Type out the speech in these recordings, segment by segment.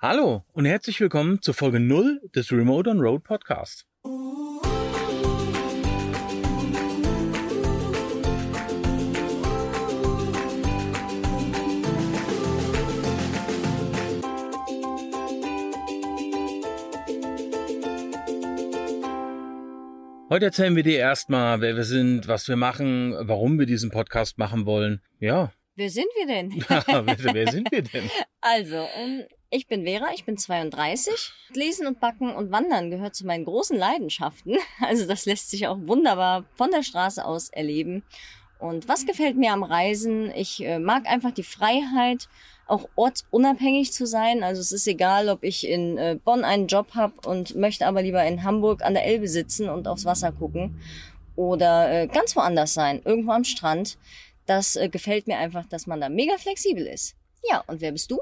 Hallo und herzlich willkommen zur Folge 0 des Remote on Road Podcast. Heute erzählen wir dir erstmal, wer wir sind, was wir machen, warum wir diesen Podcast machen wollen. Ja. Wer sind wir denn? wer, wer sind wir denn? Also, ähm, ich bin Vera, ich bin 32. Lesen und Backen und Wandern gehört zu meinen großen Leidenschaften. Also das lässt sich auch wunderbar von der Straße aus erleben. Und was gefällt mir am Reisen? Ich äh, mag einfach die Freiheit, auch ortsunabhängig zu sein. Also es ist egal, ob ich in äh, Bonn einen Job habe und möchte aber lieber in Hamburg an der Elbe sitzen und aufs Wasser gucken oder äh, ganz woanders sein, irgendwo am Strand. Das äh, gefällt mir einfach, dass man da mega flexibel ist. Ja, und wer bist du?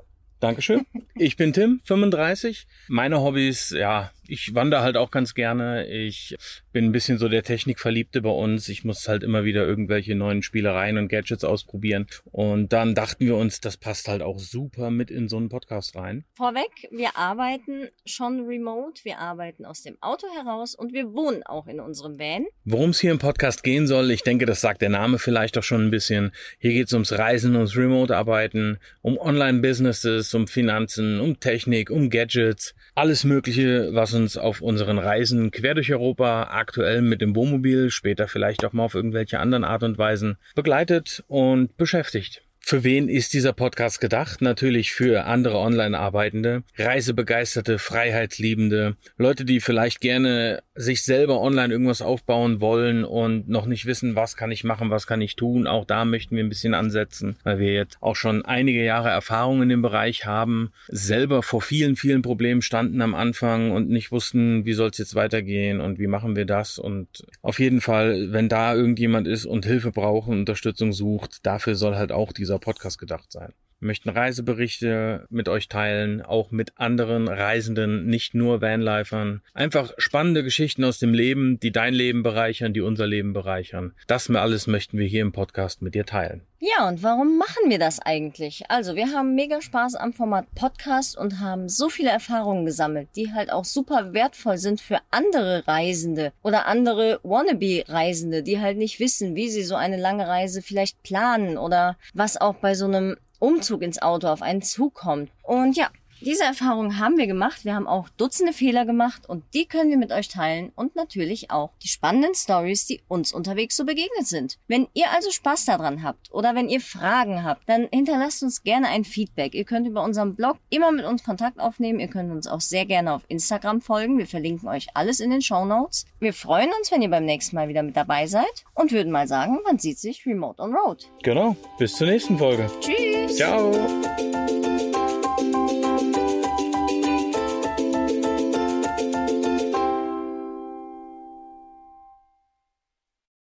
Dankeschön. Ich bin Tim, 35. Meine Hobbys, ja, ich wandere halt auch ganz gerne. Ich bin ein bisschen so der Technikverliebte bei uns. Ich muss halt immer wieder irgendwelche neuen Spielereien und Gadgets ausprobieren. Und dann dachten wir uns, das passt halt auch super mit in so einen Podcast rein. Vorweg, wir arbeiten schon remote. Wir arbeiten aus dem Auto heraus und wir wohnen auch in unserem Van. Worum es hier im Podcast gehen soll, ich denke, das sagt der Name vielleicht auch schon ein bisschen. Hier geht es ums Reisen, ums Remote-Arbeiten, um Online-Businesses, um Finanzen, um Technik, um Gadgets. Alles Mögliche, was uns auf unseren Reisen quer durch Europa, aktuell mit dem Wohnmobil, später vielleicht auch mal auf irgendwelche anderen Art und Weisen begleitet und beschäftigt. Für wen ist dieser Podcast gedacht? Natürlich für andere Online-Arbeitende, Reisebegeisterte, Freiheitsliebende, Leute, die vielleicht gerne sich selber online irgendwas aufbauen wollen und noch nicht wissen, was kann ich machen, was kann ich tun. Auch da möchten wir ein bisschen ansetzen, weil wir jetzt auch schon einige Jahre Erfahrung in dem Bereich haben, selber vor vielen, vielen Problemen standen am Anfang und nicht wussten, wie soll es jetzt weitergehen und wie machen wir das. Und auf jeden Fall, wenn da irgendjemand ist und Hilfe braucht und Unterstützung sucht, dafür soll halt auch dieser Podcast gedacht sein. Möchten Reiseberichte mit euch teilen, auch mit anderen Reisenden, nicht nur Vanlifern. Einfach spannende Geschichten aus dem Leben, die dein Leben bereichern, die unser Leben bereichern. Das alles möchten wir hier im Podcast mit dir teilen. Ja, und warum machen wir das eigentlich? Also, wir haben mega Spaß am Format Podcast und haben so viele Erfahrungen gesammelt, die halt auch super wertvoll sind für andere Reisende oder andere Wannabe-Reisende, die halt nicht wissen, wie sie so eine lange Reise vielleicht planen oder was auch bei so einem Umzug ins Auto auf einen zukommt. Und ja, diese Erfahrung haben wir gemacht. Wir haben auch Dutzende Fehler gemacht und die können wir mit euch teilen und natürlich auch die spannenden Stories, die uns unterwegs so begegnet sind. Wenn ihr also Spaß daran habt oder wenn ihr Fragen habt, dann hinterlasst uns gerne ein Feedback. Ihr könnt über unseren Blog immer mit uns Kontakt aufnehmen. Ihr könnt uns auch sehr gerne auf Instagram folgen. Wir verlinken euch alles in den Show Notes. Wir freuen uns, wenn ihr beim nächsten Mal wieder mit dabei seid und würden mal sagen, man sieht sich remote on road. Genau. Bis zur nächsten Folge. Tschüss. 下午。